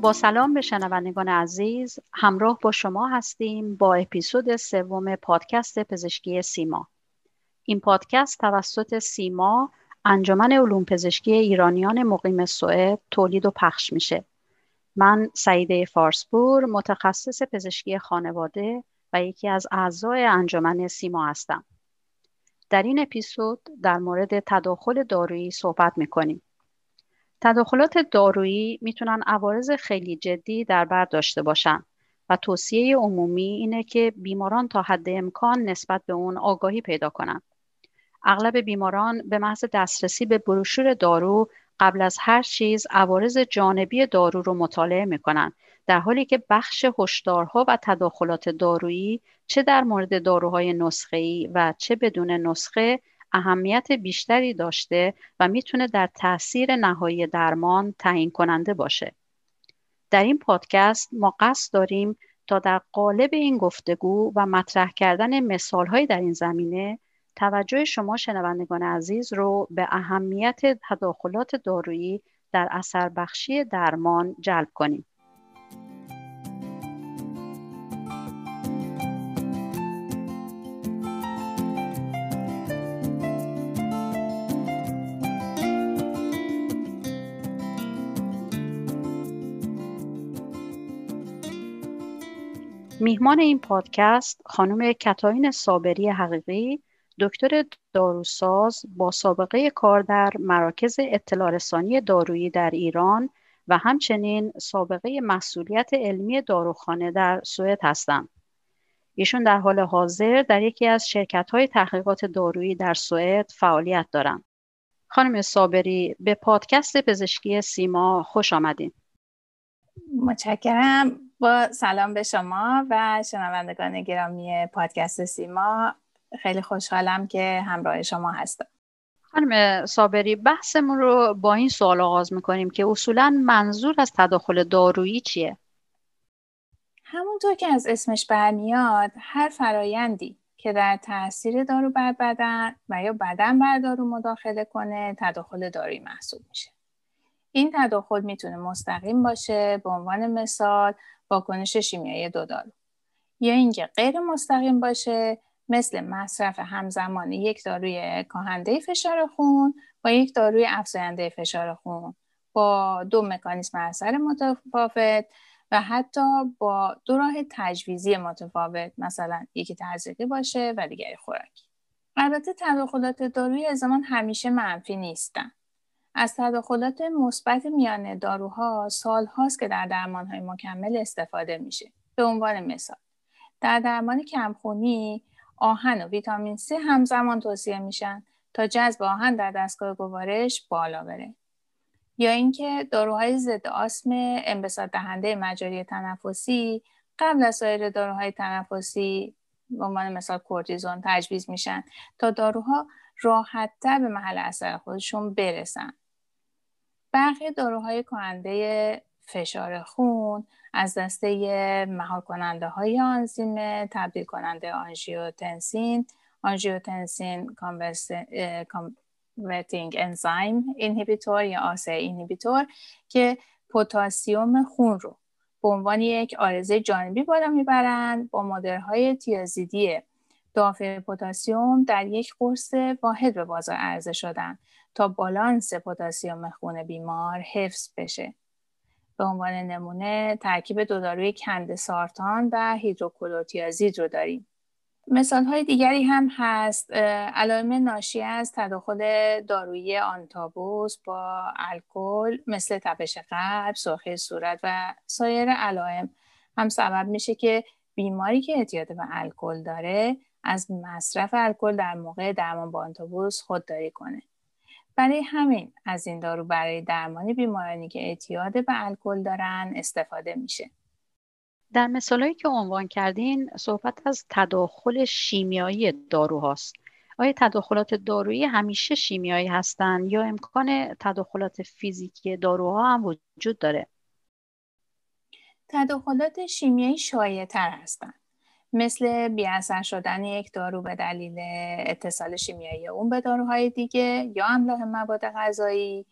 با سلام به شنوندگان عزیز. همراه با شما هستیم با اپیزود سوم پادکست پزشکی سیما. این پادکست توسط سیما انجمن علوم پزشکی ایرانیان مقیم سوئد تولید و پخش میشه. من سعیده فارسپور متخصص پزشکی خانواده و یکی از اعضای انجمن سیما هستم. در این اپیزود در مورد تداخل دارویی صحبت می‌کنیم. تداخلات دارویی می‌تونن عوارض خیلی جدی در بر داشته باشن و توصیه عمومی اینه که بیماران تا حد امکان نسبت به اون آگاهی پیدا کنند. اغلب بیماران به محض دسترسی به بروشور دارو قبل از هر چیز عوارض جانبی دارو رو مطالعه می‌کنن در حالی که بخش هشدارها و تداخلات دارویی چه در مورد داروهای نسخه‌ای و چه بدون نسخه اهمیت بیشتری داشته و می‌تونه در تاثیر نهایی درمان تعیین کننده باشه. در این پادکست ما قصد داریم تا در قالب این گفتگو و مطرح کردن مثالهایی در این زمینه توجه شما شنوندگان عزیز رو به اهمیت تداخلات دارویی در اثر بخشی درمان جلب کنیم. میهمان این پادکست خانم کتاین صابری حقیقی دکتر داروساز با سابقه کار در مراکز اطلاع رسانی دارویی در ایران و همچنین سابقه مسئولیت علمی داروخانه در سوئد هستند. ایشون در حال حاضر در یکی از شرکت های تحقیقات دارویی در سوئد فعالیت دارند. خانم صابری به پادکست پزشکی سیما خوش آمدین. متشکرم با سلام به شما و شنوندگان گرامی پادکست سیما. خیلی خوشحالم که همراه شما هستم. خانم صابری بحثمون رو با این سوال آغاز می‌کنیم که اصولا منظور از تداخل دارویی چیه؟ همونطور که از اسمش برمیاد هر فرایندی که در تاثیر دارو بر بدن و یا بدن بر دارو مداخله کنه تداخل دارویی محسوب میشه. این تداخل می‌تونه مستقیم باشه به عنوان مثال واکنش شیمیایی دو دارو. یا اینکه غیر مستقیم باشه مثل مصرف همزمان یک داروی کاهنده فشار خون با یک داروی افزاینده فشار خون با دو مکانیسم اثر متفاوت و حتی با دو راه تجویزی متفاوت مثلا یکی تزریقی باشه و دیگری خوراکی. البته تداخلات داروی از زمان همیشه منفی نیستن. از تداخلات مثبت میان داروها سال هاست که در درمان های مکمل استفاده میشه. به عنوان مثال در درمان کمخونی آهن و ویتامین C همزمان توصیه میشن تا جذب آهن در دستگاه گوارش بالا بره. یا اینکه داروهای ضد آسم انبساط دهنده مجاری تنفسی قبل از سایر داروهای تنفسی به عنوان مثال کورتیزون تجویز میشن تا داروها راحتتر به محل اثر خودشون برسن. برخی داروهای کننده فشار خون از دسته مهار کننده های آنزیم تبدیل کننده آنژیوتنسین angiotensin converting enzyme inhibitor یا ACE inhibitor که پتاسیم خون رو به عنوان یک عارضه جانبی بالا می‌برند با مدرهای تیازیدی. دافع پتاسیم در یک قرص واحد به بازار عرضه شدن. تا بالانس پتاسیم خون بیمار حفظ بشه. به عنوان نمونه ترکیب دو داروی کند سارتان و هیدروکلوتیازید رو داریم. مثال های دیگری هم هست علائم ناشی از تداخل دارویی آنتابوس با الکل مثل تپش قلب، سرخی صورت و سایر علائم هم سبب میشه که بیماری که اعتیاد به الکل داره از مصرف الکل در موقع درمان با آنتابوس خودداری کنه. برای همین از این دارو برای درمان بیمارانی که اعتیاد به الکل دارن استفاده میشه. در مثالهایی که عنوان کردین صحبت از تداخل شیمیایی داروهاست. آیا تداخلات دارویی همیشه شیمیایی هستند یا امکان تداخلات فیزیکی داروها هم وجود داره؟ تداخلات شیمیایی شایع تر هستند. مثل بیاثر شدن یک دارو به دلیل اتصال شیمیایی اون به داروهای دیگه یا املاح مواد غذایی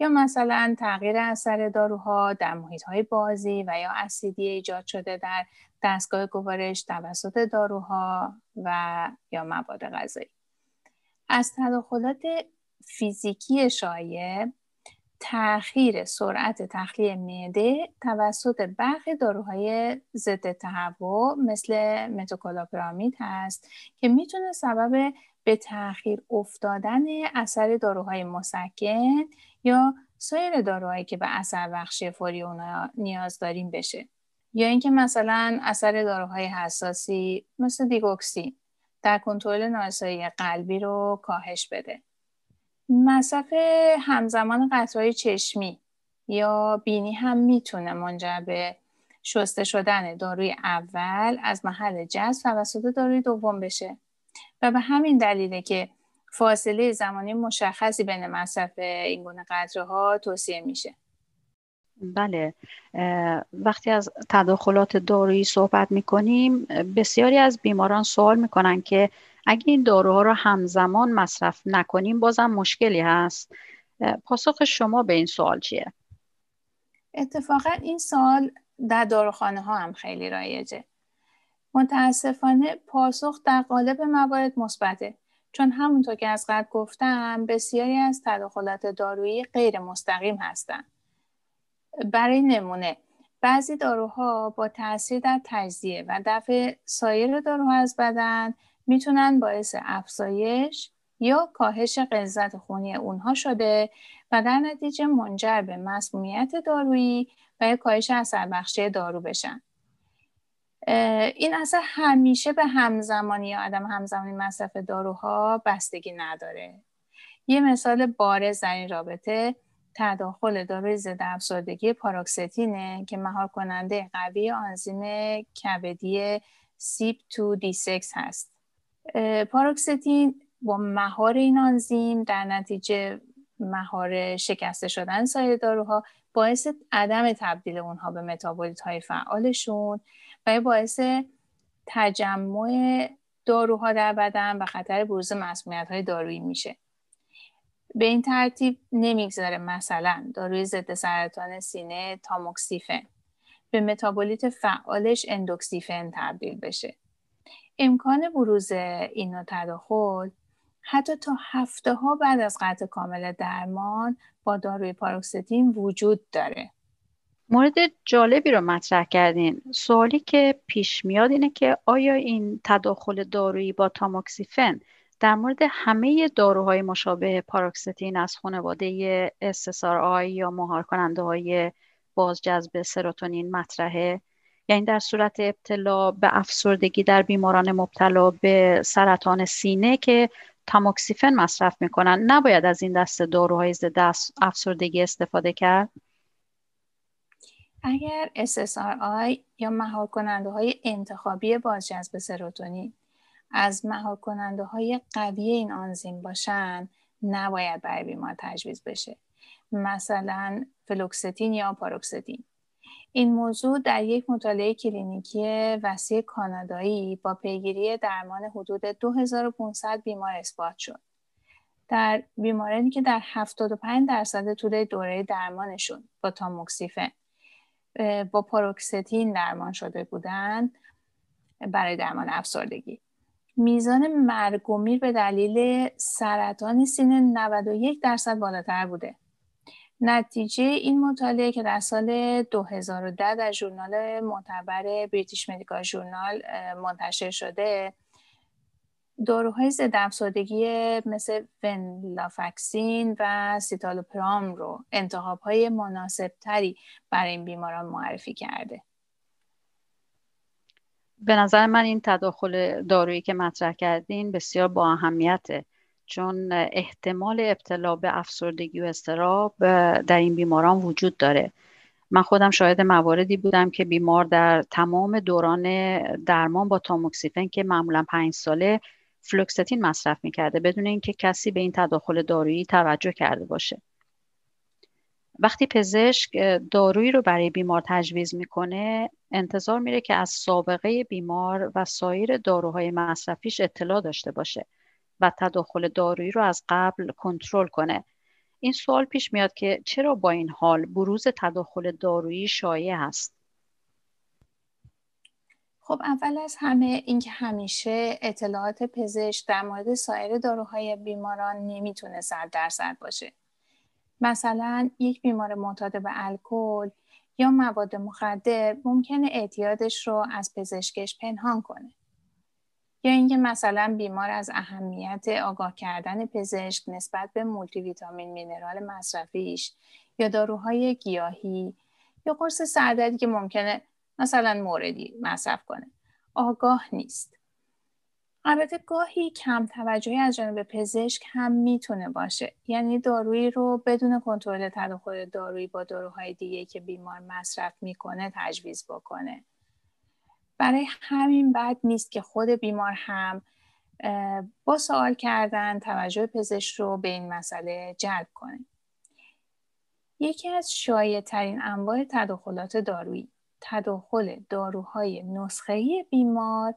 یا مثلا تغییر اثر داروها در محیط های بازی و یا اسیدی ایجاد شده در دستگاه گوارش توسط داروها و یا مواد غذایی. از تداخلات فیزیکی شایع تأخیر سرعت تخلیه معده توسط برخی داروهای ضد تهوع مثل متوکلاپرامید هست که می‌تونه سبب به تأخیر افتادن اثر داروهای مسکن یا سایر داروهایی که به اثر بخشی فوری اونا نیاز داریم بشه. یا اینکه مثلا اثر داروهای حساسی مثل دیگوکسی در کنترل ناسایی قلبی رو کاهش بده. مصرف همزمان قطرهای چشمی یا بینی هم می‌تونه منجر به شسته شدن داروی اول از محل جذب توسط داروی دوم بشه. و به همین دلیله که فاصله زمانی مشخصی بین مصرف این گونه قطره ها توصیه میشه. بله وقتی از تداخلات دارویی صحبت می‌کنیم بسیاری از بیماران سوال می‌کنن که اگه این داروها رو همزمان مصرف نکنیم بازم مشکلی هست. پاسخ شما به این سوال چیه؟ اتفاقا این سوال در داروخانه ها هم خیلی رایجه. متاسفانه پاسخ در قالب موارد مثبته چون همونطور که از قبل گفتم بسیاری از تداخلات دارویی غیر مستقیم هستند برای نمونه بعضی داروها با تاثیر در تجزیه و دفع سایر داروها از بدن می‌تونن باعث افزایش یا کاهش غلظت خونی اونها شده و در نتیجه منجر به مسمومیت دارویی و یا کاهش اثر بخشی دارو بشن. این اثر همیشه به همزمانی یا عدم همزمانی مصرف داروها بستگی نداره. یه مثال بارز در این رابطه تداخل داروی ضد افسردگی پاراکستینه که مهار کننده قوی آنزیم کبدی سیپ 2 دی 6 هست. پاروکستین با مهار این آنزیم در نتیجه مهار شکسته شدن سایر داروها باعث عدم تبدیل اونها به متابولیت های فعالشون و باعث تجمع داروها در بدن و خطر بروز مسمومیت های دارویی میشه. به این ترتیب نمی‌گذاره مثلا داروی ضد سرطان سینه تاموکسیفن. به متابولیت فعالش اندوکسیفن تبدیل بشه. امکان بروز این نوع تداخل حتی تا هفته ها بعد از قطع کامل درمان با داروی پاروکستین وجود داره. مورد جالبی رو مطرح کردین. سوالی که پیش میاد اینه که آیا این تداخل دارویی با تاموکسیفن در مورد همه داروهای مشابه پاروکستین از خانواده آی یا مهار کننده های بازجذب سروتونین مطرحه؟ یعنی در صورت ابتلا به افسردگی در بیماران مبتلا به سرطان سینه که تاموکسیفن مصرف می‌کنن. نباید از این دست داروهای ضد افسردگی استفاده کرد؟ اگر SSRI یا مهار کننده های انتخابی بازجذب سروتونین از مهار کننده های قوی این آنزیم باشن نباید برای بیمار تجویز بشه. مثلا فلوکستین یا پاروکستین. این موضوع در یک مطالعه کلینیکی وسیع کانادایی با پیگیری درمان حدود 2500 بیمار اثبات شد. در بیمارانی که در 75 درصد طول دوره درمانشون با تاموکسیفن با پاروکستین درمان شده بودند برای درمان افسردگی میزان مرگ و میر به دلیل سرطان سینه 91 درصد بالاتر بوده نتیجه این مطالعه که در سال 2010 در ژورنال معتبر بریتیش مدیکال ژورنال منتشر شده داروهای ضد افسردگی مثل ونلافکسین و سیتالوپرام رو انتخاب های مناسب تری برای این بیماران معرفی کرده. به نظر من این تداخل دارویی که مطرح کردین بسیار با اهمیته. چون احتمال ابتلا به افسردگی و استراب در این بیماران وجود داره. من خودم شاهد مواردی بودم که بیمار در تمام دوران درمان با تاموکسیفن که معمولا پنج ساله فلوکستین مصرف می‌کرده بدون اینکه کسی به این تداخل دارویی توجه کرده باشه. وقتی پزشک دارویی رو برای بیمار تجویز می‌کنه انتظار میره که از سابقه بیمار و سایر داروهای مصرفیش اطلاع داشته باشه. و تداخل دارویی رو از قبل کنترل کنه. این سوال پیش میاد که چرا با این حال بروز تداخل دارویی شایع است خب اول از همه اینکه همیشه اطلاعات پزشک در مورد سایر داروهای بیماران نمی‌تونه صد درصد باشه. مثلا یک بیمار معتاد به الکل یا مواد مخدر ممکنه اعتیادش رو از پزشکش پنهان کنه. یا اینکه مثلا بیمار از اهمیت آگاه کردن پزشک نسبت به مولتی ویتامین مینرال مصرفیش یا داروهای گیاهی یا قرص سردردی که ممکنه مثلا موردی مصرف کنه آگاه نیست. البته گاهی کم توجهی از جانب پزشک هم می‌تونه باشه. یعنی دارویی رو بدون کنترل تداخل دارویی با داروهای دیگه که بیمار مصرف می‌کنه تجویز بکنه. برای همین بد نیست که خود بیمار هم با سوال کردن توجه پزشک رو به این مسئله جلب کنه یکی از شایع ترین انواع تداخلات دارویی تداخل داروهای نسخه‌ای بیمار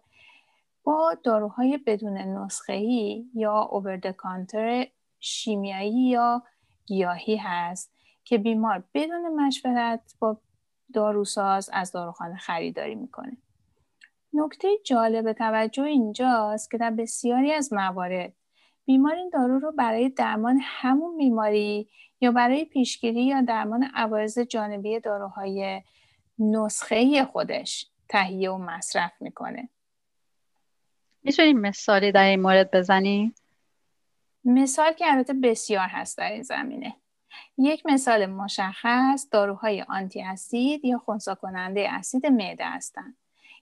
با داروهای بدون نسخه‌ای یا اووردکانتر شیمیایی یا گیاهی هست که بیمار بدون مشورت با داروساز از داروخانه خریداری می‌کنه. نکته جالب توجه اینجاست که در بسیاری از موارد بیمار این دارو رو برای درمان همون بیماری یا برای پیشگیری یا درمان عوارض جانبی داروهای نسخه خودش تهیه و مصرف می‌کنه. می‌تونیم مثالی در این مورد بزنیم؟ مثال که البته بسیار هست در این زمینه. یک مثال مشخص داروهای آنتی اسید یا خونسا کننده اسید معده هستند.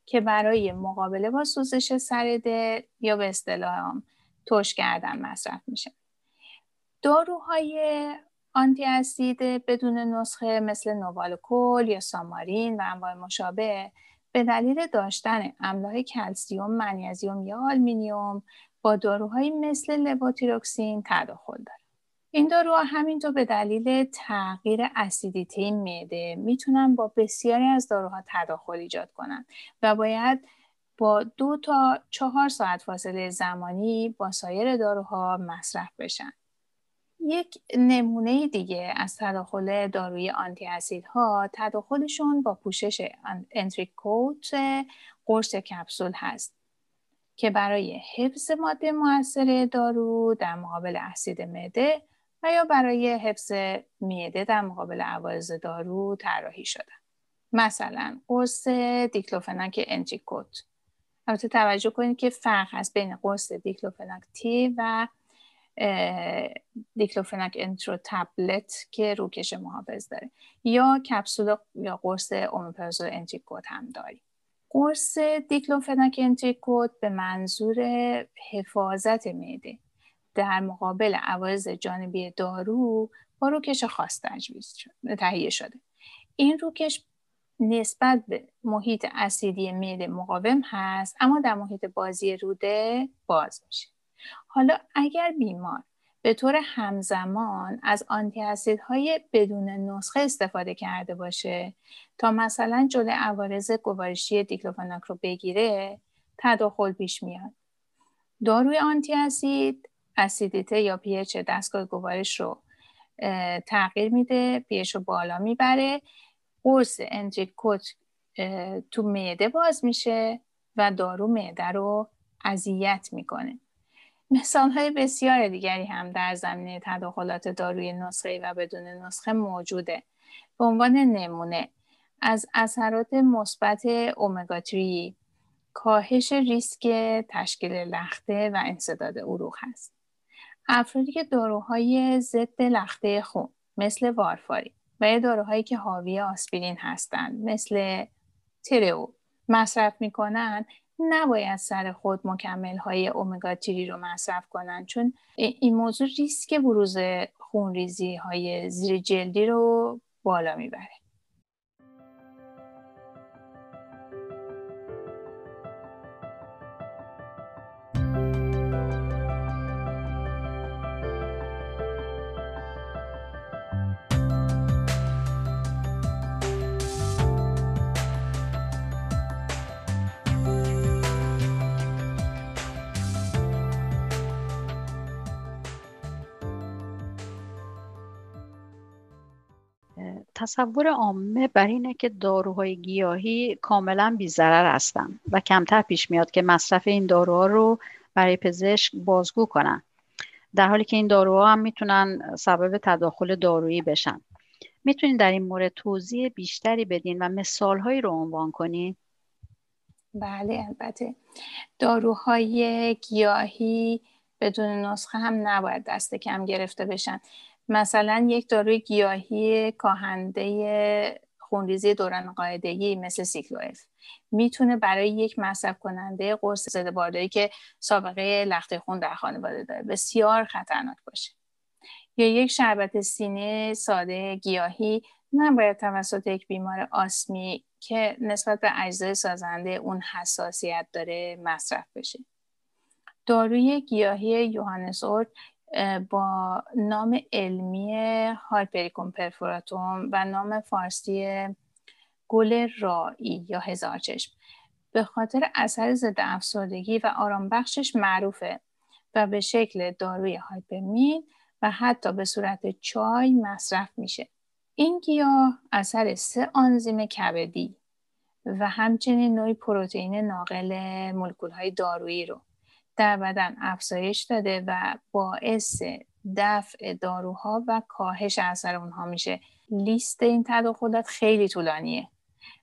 که برای مقابله با سوزش سر دل یا به اصطلاح ترش کردن مصرف میشه داروهای آنتی اسید بدون نسخه مثل نوالکول یا سامارین و انواع مشابه به دلیل داشتن املاح کلسیوم، منیزیم یا آلمینیوم با داروهایی مثل لواتیروکسین تداخل داره. این داروها همینطور به دلیل تغییر اسیدیته معده می‌تونن با بسیاری از داروها تداخل ایجاد کنند و باید با دو تا چهار ساعت فاصله زمانی با سایر داروها مصرف بشن. یک نمونه دیگه از تداخل داروی آنتی اسیدها تداخلشون با پوشش انتریکوت قرص کپسول هست که برای حفظ ماده موثر دارو در مقابل اسید معده و برای حفظ معده در مقابل عوارض دارو طراحی شده. مثلا قرص دیکلوفناک انتریکوت البته توجه کنید که فرق هست بین قرص دیکلوفناک تی و دیکلوفناک انترو تبلت که روکش محافظ داره. یا کپسول یا قرص اومپرازول انتریکوت هم داریم. قرص دیکلوفناک انتریکوت به منظور حفاظت معده. در مقابل عوارض جانبی دارو با روکش خاص تجویز تهیه شده. این روکش نسبت به محیط اسیدی معده مقاوم هست اما در محیط بازی روده باز میشه. حالا اگر بیمار به طور همزمان از آنتی های بدون نسخه استفاده کرده باشه تا مثلا جلوی عوارض گوارشی دیکلوفناک رو بگیره تداخل پیش میاد. داروی آنتی اسید اسیدیته یا پیچ دستگاه گوارش رو تغییر میده پیچ رو بالا می‌بره قرص انجیکوت تو معده باز میشه و دارو معده رو اذیت می‌کنه مثال های بسیار دیگری هم در زمینه تداخلات داروی نسخه و بدون نسخه موجوده. به عنوان نمونه از اثرات مثبت اومگا 3 کاهش ریسک تشکیل لخته و انصداد عروق هست. افرادی که داروهای ضد لخته خون مثل وارفاری و یا داروهایی که حاوی آسپرین هستند مثل ترئو مصرف می‌کنن نباید سر خود مکمل های اومگا تری رو مصرف کنن چون این موضوع ریسک بروز خونریزی های زیر جلدی رو بالا می‌بره. تصور عامه بر اینه که داروهای گیاهی کاملا بیزرر هستن و کمتر پیش میاد که مصرف این داروها رو برای پزشک بازگو کنن. در حالی که این داروها هم می‌تونن سبب تداخل دارویی بشن. می‌تونین در این مورد توضیح بیشتری بدین و مثالهایی رو عنوان کنین؟ بله البته. داروهای گیاهی بدون نسخه هم نباید دست کم گرفته بشن. مثلا یک داروی گیاهی کاهنده خونریزی دوران قاعدگی مثل سیکلوف می‌تونه برای یک مصرف کننده قرص ضد بارداری که سابقه لخته خون در خانواده داره بسیار خطرناک باشه. یا یک شربت سینه ساده گیاهی نباید توسط یک بیمار آسمی که نسبت به اجزای سازنده اون حساسیت داره مصرف بشه. داروی گیاهی یوهانس اورد با نام علمی هایپریکوم پرفوراتوم و نام فارسی گل رایی یا هزار چشم به خاطر اثر ضد افسردگی و آرام بخشش معروفه و به شکل داروی هایپرمین و حتی به صورت چای مصرف میشه. این گیاه اثر سه آنزیم کبدی و همچنین نوعی پروتئین ناقل مولکول های دارویی رو در بدن افزایش داده و باعث دفع داروها و کاهش اثر اونها میشه. لیست این تداخلات خیلی طولانیه.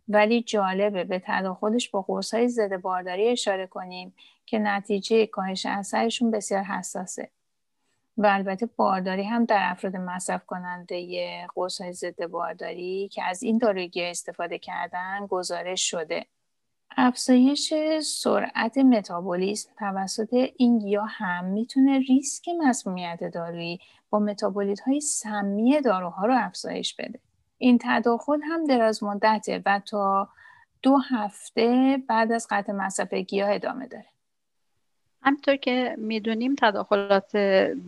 ولی جالبه به تداخلش با قرص های ضد بارداری اشاره کنیم که نتیجه کاهش اثرشون بسیار حساسه. و البته بارداری هم در افراد مصرف کننده قرص های ضد بارداری که از این داروگی استفاده کردن گزارش شده. افزایش سرعت متابولیسم توسط این گیاه هم می‌تونه ریسک مسمومیت دارویی با متابولیت های سمی داروها رو افزایش بده. این تداخل هم دراز مدته و تا دو هفته بعد از قطع مصرف گیاه ادامه داره. همطور که می‌دونیم تداخلات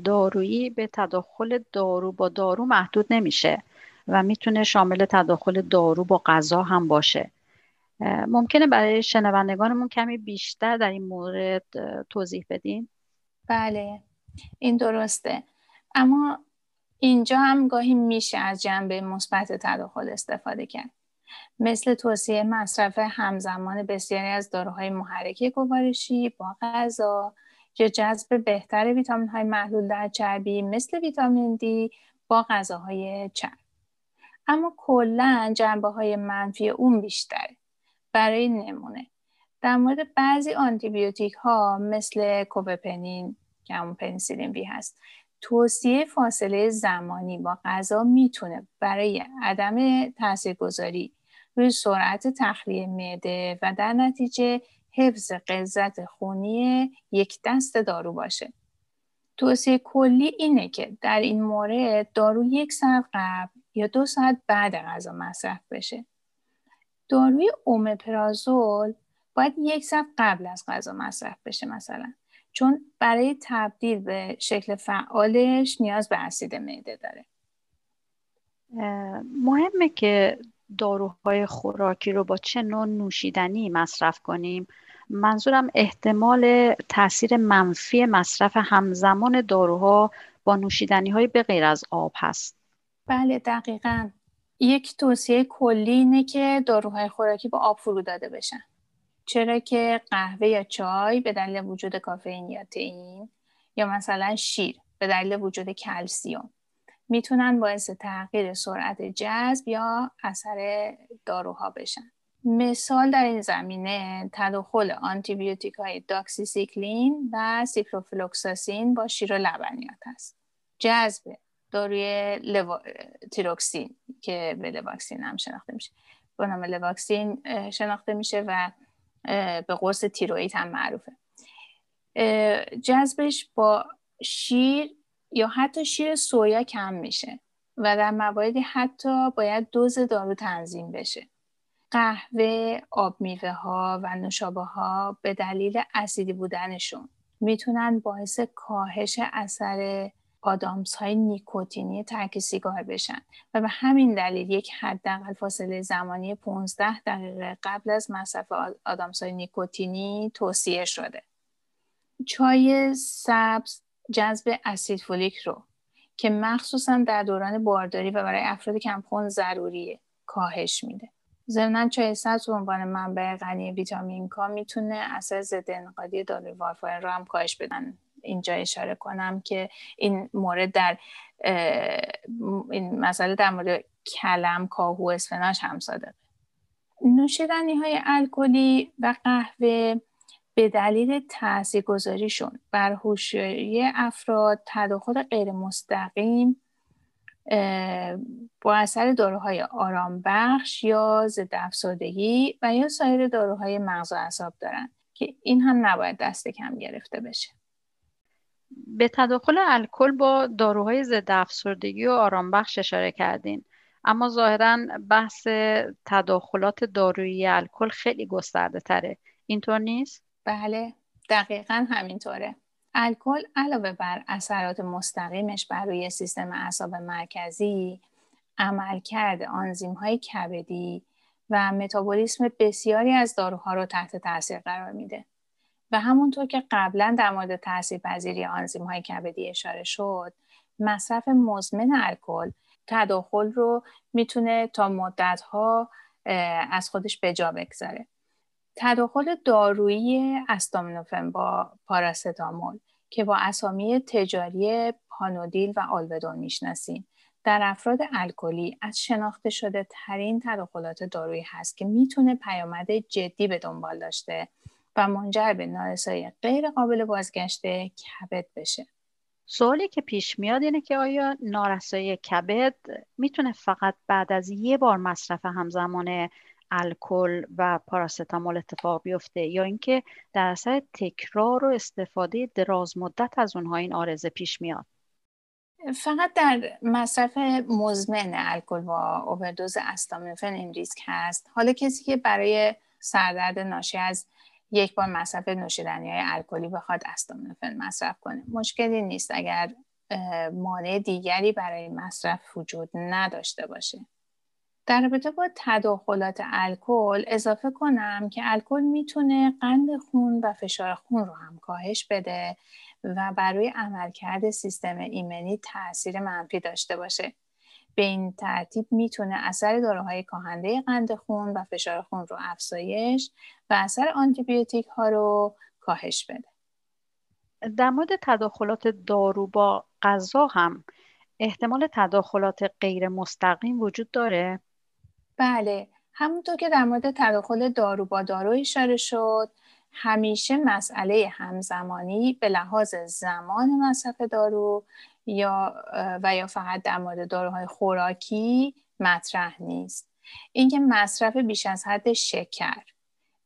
دارویی به تداخل دارو با دارو محدود نمیشه و می‌تونه شامل تداخل دارو با غذا هم باشه. ممکنه برای شنوندگانمون کمی بیشتر در این مورد توضیح بدین؟ بله این درسته. اما اینجا هم گاهی میشه از جنبه مثبت تداخل استفاده کرد. مثل توصیه مصرف همزمان بسیاری از داروهای محرک گوارشی با غذا یا جذب بهتر ویتامین های محلول در چربی مثل ویتامین دی با غذاهای چرب. اما کلا جنبه های منفی اون بیشتره. برای نمونه در مورد بعضی آنتیبیوتیک ها مثل کوبپنین که همون پنیسیلین بی هست توصیه فاصله زمانی با غذا می‌تونه برای عدم تاثیرگذاری روی سرعت تخلیه معده و در نتیجه حفظ قلزت خونی یک دست دارو باشه. توصیه کلی اینه که در این مورد دارو یک ساعت قبل یا دو ساعت بعد غذا مصرف بشه. داروی اومپرازول باید یک ساعت قبل از غذا مصرف بشه مثلا. چون برای تبدیل به شکل فعالش نیاز به اسید معده داره. مهمه که داروهای خوراکی رو با چه نوع نوشیدنی مصرف کنیم. منظورم احتمال تاثیر منفی مصرف همزمان داروها با نوشیدنی های به غیر از آب هست. بله دقیقا. یک توصیه کلی اینه که داروهای خوراکی با آب فرو داده بشن. چرا که قهوه یا چای به دلیل وجود کافئین یا تئین یا مثلا شیر به دلیل وجود کلسیوم می‌تونن باعث تغییر سرعت جذب یا اثر داروها بشن. مثال در این زمینه تداخل آنتیبیوتیک های داکسیسیکلین و سیپروفلوکساسین با شیر و لبنیات است. جذب داروی لوا... تیروکسین. که به Levaxin هم شناخته میشه. با نام Levaxin شناخته میشه و به قرص تیروئید هم معروفه. جذبش با شیر یا حتی شیر سویا کم میشه و در مواردی حتی باید دوز دارو تنظیم بشه. قهوه، آب میوه ها و نوشابه ها به دلیل اسیدی بودنشون می‌تونن باعث کاهش اثر آدامس های نیکوتینی ترک سیگار بشن و به همین دلیل یک حداقل فاصله زمانی 15 دقیقه قبل از مصرف آدامس های نیکوتینی توصیه شده. چای سبز جذب اسید فولیک رو که مخصوصا در دوران بارداری و برای افراد کمخون ضروریه کاهش میده. ضمنا چای سبز به عنوان منبع غنی ویتامین کا می‌تونه اثر ضد انقادی داروی وارفارین رو هم کاهش بدن. اینجا اشاره کنم که این مورد در این مسئله در مورد کلم کاهو اسفناش هم صادقه. نوشیدنی های الکلی و قهوه به دلیل تاثیرگذاریشون بر هوشیاری افراد تداخل غیر مستقیم با اثر داروهای آرام بخش یا ضد افسردگی و یا سایر داروهای مغز و اعصاب دارن که این هم نباید دست کم گرفته بشه. به تداخل الکل با داروهای ضد افسردگی و آرام بخش اشاره کردین. اما ظاهرا بحث تداخلات دارویی الکل خیلی گسترده تره. اینطور نیست؟ بله دقیقا همینطوره. الکل علاوه بر اثرات مستقیمش بر روی سیستم اعصاب مرکزی عملکرد آنزیم های کبدی و متابولیسم بسیاری از داروها رو تحت تاثیر قرار میده. و همونطور که قبلا در مورد تاثیر پذیری آنزیم های کبدی اشاره شد مصرف مزمن الکل تداخل رو می‌تونه تا مدت ها از خودش به جا بگذاره. تداخل دارویی استامینوفن با پاراستامول که با اسامی تجاری پانودیل و آلبدون می‌شناسیم در افراد الکلی از شناخته شده ترین تداخلات دارویی هست که می‌تونه پیامد جدی به دنبال داشته و منجر به نارسایی غیر قابل بازگشته کبد بشه. سوالی که پیش میاد اینه که آیا نارسایی کبد می‌تونه فقط بعد از یه بار مصرف همزمان الکل و پاراستامول اتفاق بیفته یا اینکه در اثر تکرار و استفاده دراز مدت از اونها این آرزه پیش میاد؟ فقط در مصرف مزمن الکل با اووردوز استامینوفن این ریسک هست. حالا کسی که برای سردرد ناشی از یک بار مصرف نوشیدنی های الکلی بخواد استامینوفن مصرف کنه. مشکلی نیست اگر مانع دیگری برای مصرف وجود نداشته باشه. در رابطه با تداخلات الکل اضافه کنم که الکل می‌تونه قند خون و فشار خون رو هم کاهش بده و برای عملکرد سیستم ایمنی تاثیر منفی داشته باشه. به این ترتیب می‌تونه اثر داروهای کاهنده قند خون و فشار خون رو افزایش و اثر آنتیبیوتیک ها رو کاهش بده. در مورد تداخلات دارو با غذا هم احتمال تداخلات غیر مستقیم وجود داره؟ بله همونطور که در مورد تداخل دارو با دارو اشاره شد همیشه مسئله همزمانی به لحاظ زمان مصرف دارو یا و یا فقط در مورد داروهای خوراکی مطرح نیست. اینکه مصرف بیش از حد شکر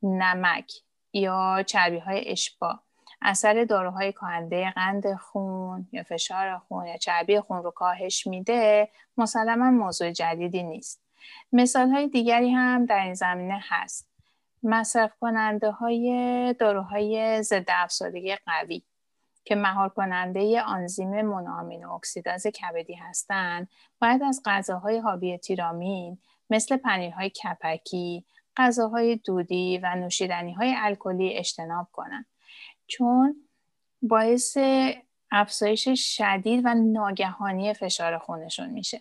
نمک یا چربی های اشبا اثر داروهای کاهنده قند خون یا فشار خون یا چربی خون رو کاهش میده مسلما موضوع جدیدی نیست. مثال های دیگری هم در این زمینه هست. مصرف کننده های داروهای ضد افسردگی قوی که مهار کننده آنزیم مونوامین اکسیداز کبدی هستند باید از غذاهای حاوی تیرامین مثل پنیرهای کپکی، غذاهای دودی و نوشیدنی های الکلی اجتناب کنند. چون باعث افزایش شدید و ناگهانی فشار خونشون میشه.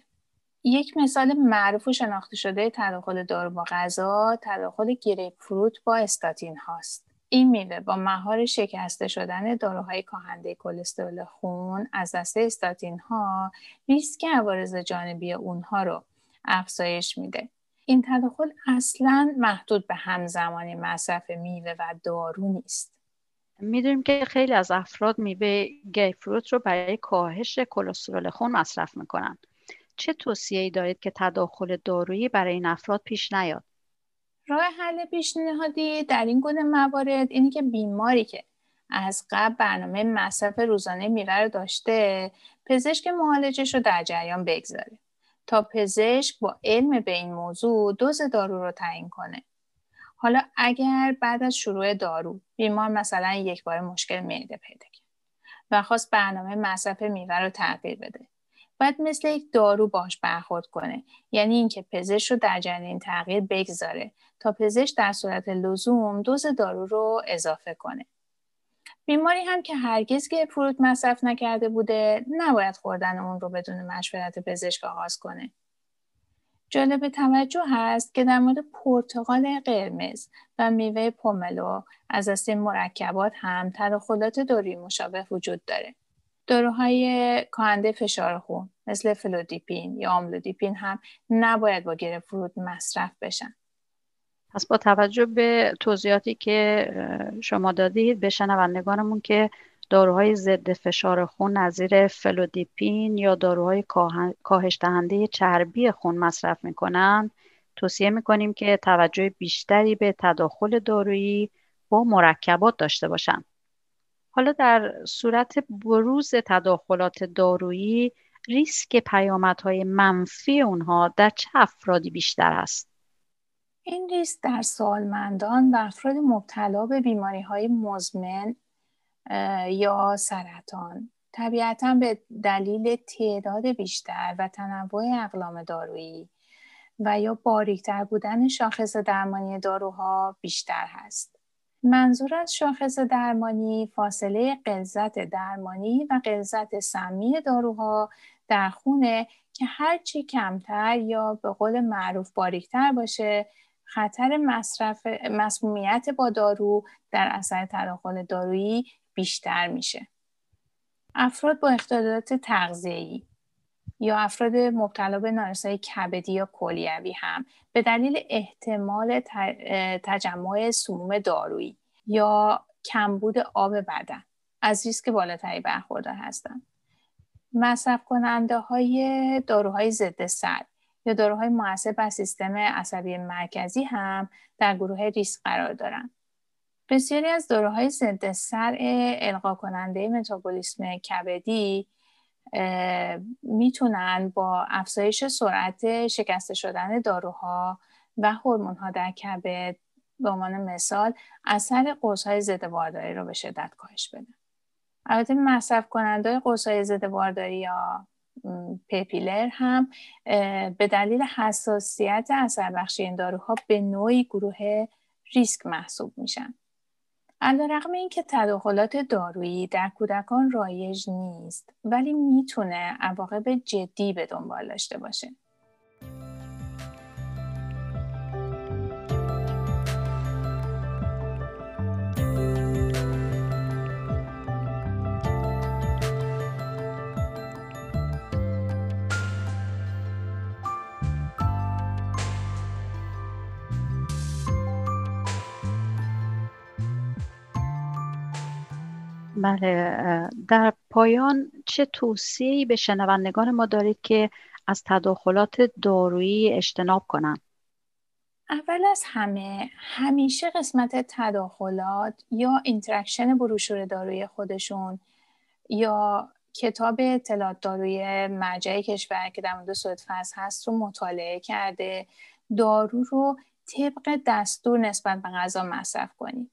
یک مثال معروف و شناخته شده تداخل دارو با غذا تداخل گریپ فروت با استاتین هاست. این میوه با مهار شکسته شدن داروهای کاهنده کلسترول خون از دسته استاتین ها ریسک عوارض جانبی اونها رو افزایش میده. این تداخل اصلا محدود به همزمانی مصرف میوه و دارو نیست. می‌دونیم که خیلی از افراد میوه فروت رو برای کاهش کلسترول خون مصرف می‌کنن. چه توصیه‌ای دارید که تداخل دارویی برای این افراد پیش نیاد؟ راه حل پیشنهادی در این گونه موارد اینه که بیماری که از قبل برنامه مصرف روزانه میوه رو داشته پزشک معالجش رو در جریان بگذاره تا پزشک با علم به این موضوع دوز دارو رو تعیین کنه. حالا اگر بعد از شروع دارو بیمار مثلا یک بار مشکل معده پیدا کرد و خواست برنامه مصرف میوه رو تغییر بده باید مثل یک دارو باش برخورد کنه یعنی اینکه پزشک رو در جریان تغییر بگذاره تا پزشک در صورت لزوم دوز دارو رو اضافه کنه بیماری هم که هرگز که فروت مصرف نکرده بوده نباید خوردن اون رو بدون مشورت پزشک آغاز کنه. جالب توجه هست که در مورد پرتقال قرمز و میوه پوملو از دست مرکبات هم تداخلات دارویی مشابه وجود داره. داروهای کاهنده فشار خون مثل فلودیپین یا آملودیپین هم نباید با گرفت مصرف بشن. پس با توجه به توضیحاتی که شما دادید به شنوندگانمون که داروهای ضد فشار خون نظیر فلودیپین یا داروهای کاهش دهنده چربی خون مصرف می‌کنن توصیه می‌کنیم که توجه بیشتری به تداخل دارویی با مرکبات داشته باشند. حالا در صورت بروز تداخلات دارویی ریسک پیامدهای منفی اونها در چه افرادی بیشتر است؟ این ریسک در سالمندان و افراد مبتلا به بیماری های مزمن یا سرطان طبیعتا به دلیل تعداد بیشتر و تنوع اقلام دارویی و یا باریکتر بودن شاخص درمانی داروها بیشتر هست. منظور از شاخص درمانی فاصله قلزت درمانی و قلزت سمی داروها در خونه که هرچی کمتر یا به قول معروف باریکتر باشه خطر مصرف مسمومیت با دارو در اثر تداخل دارویی بیشتر میشه. افراد با اختلالات تغذیه‌ای یا افراد مبتلا به نارسایی کبدی یا کلیوی هم به دلیل احتمال تجمع سموم دارویی یا کمبود آب بدن از ریسک بالاتری برخوردار هستند. مصرف کننده های داروهای ضد سر یا داروهای موثر بر سیستم عصبی مرکزی هم در گروه ریسک قرار دارند. بسیاری از داروهای ضد سر القا کننده متابولیسم کبدی می‌تونن با افزایش سرعت شکسته شدن داروها و هورمون ها در کبد به عنوان مثال اثر قرص های ضد بارداری رو به شدت کاهش بدن. البته مصرف کننده قرص های ضد بارداری یا پپیلر هم به دلیل حساسیت اثر بخشی این داروها به نوعی گروه ریسک محسوب میشن. علیرغم اینکه تداخلات دارویی در کودکان رایج نیست ولی می‌تونه عواقب جدی به دنبال داشته باشه. بله در پایان چه توصیه‌ای به شنوندگان ما دارید که از تداخلات دارویی اجتناب کنند؟ اول از همه همیشه قسمت تداخلات یا interaction بروشور داروی خودشون یا کتاب اطلاعات داروی مرجع کشور که در مورد سوئد هست رو مطالعه کرده دارو رو طبق دستور نسبت به غذا مصرف کنید.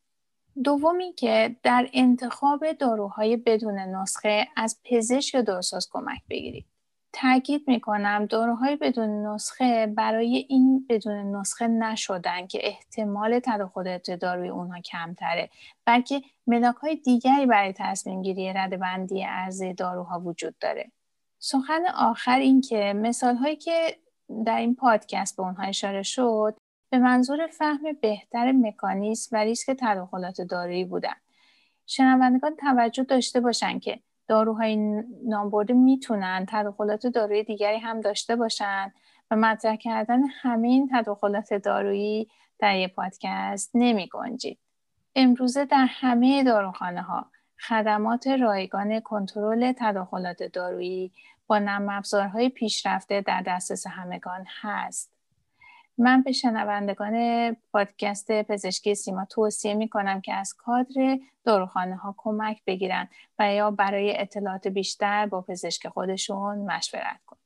دومی که در انتخاب داروهای بدون نسخه از پزشک یا داروساز کمک بگیرید. تاکید می‌کنم داروهای بدون نسخه برای این بدون نسخه نشدن که احتمال تداخلات داروی اونها کمتره بلکه ملاک های دیگری برای تصمیم گیری ردبندی ارزی داروها وجود داره سخن آخر این که مثال هایی که در این پادکست به اونها اشاره شد به منظور فهم بهتر مکانیزم و ریسک تداخلات دارویی بودن. شنوندگان توجه داشته باشند که داروهای نامبرده می‌تونن تداخلات دارویی دیگری هم داشته باشند و مطرح کردن همه این تداخلات دارویی در یک پادکست نمی گنجید. امروزه در همه داروخانه ها خدمات رایگان کنترل تداخلات دارویی با نرم افزارهای پیشرفته در دسترس همگان هست. من به شنوندگان پادکست پزشکی سیما توصیه می کنم که از کادر داروخانه ها کمک بگیرن و یا برای اطلاعات بیشتر با پزشک خودشون مشورت کنن.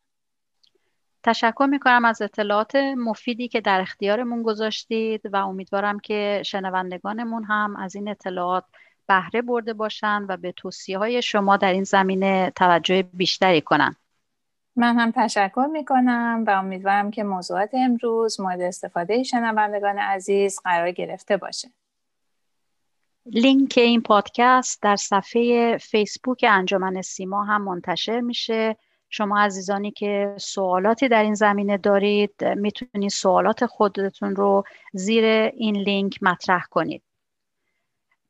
تشکر می کنم از اطلاعات مفیدی که در اختیارمون گذاشتید و امیدوارم که شنوندگانمون هم از این اطلاعات بهره برده باشند و به توصیه های شما در این زمینه توجه بیشتری کنند. من هم تشکر می کنم و امیدوارم که موضوعات امروز مورد استفاده شنوندگان عزیز قرار گرفته باشه. لینک این پادکست در صفحه فیسبوک انجمن سیما هم منتشر میشه شما عزیزانی که سوالاتی در این زمینه دارید می‌تونید سوالات خودتون رو زیر این لینک مطرح کنید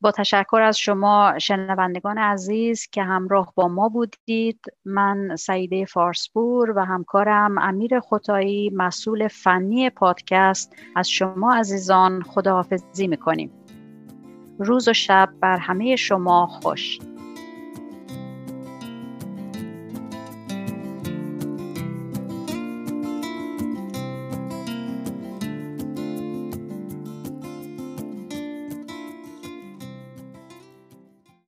با تشکر از شما شنوندگان عزیز که همراه با ما بودید. من سعیده فارسپور و همکارم امیر خطایی مسئول فنی پادکست از شما عزیزان خداحافظی می‌کنیم. روز و شب بر همه شما خوش.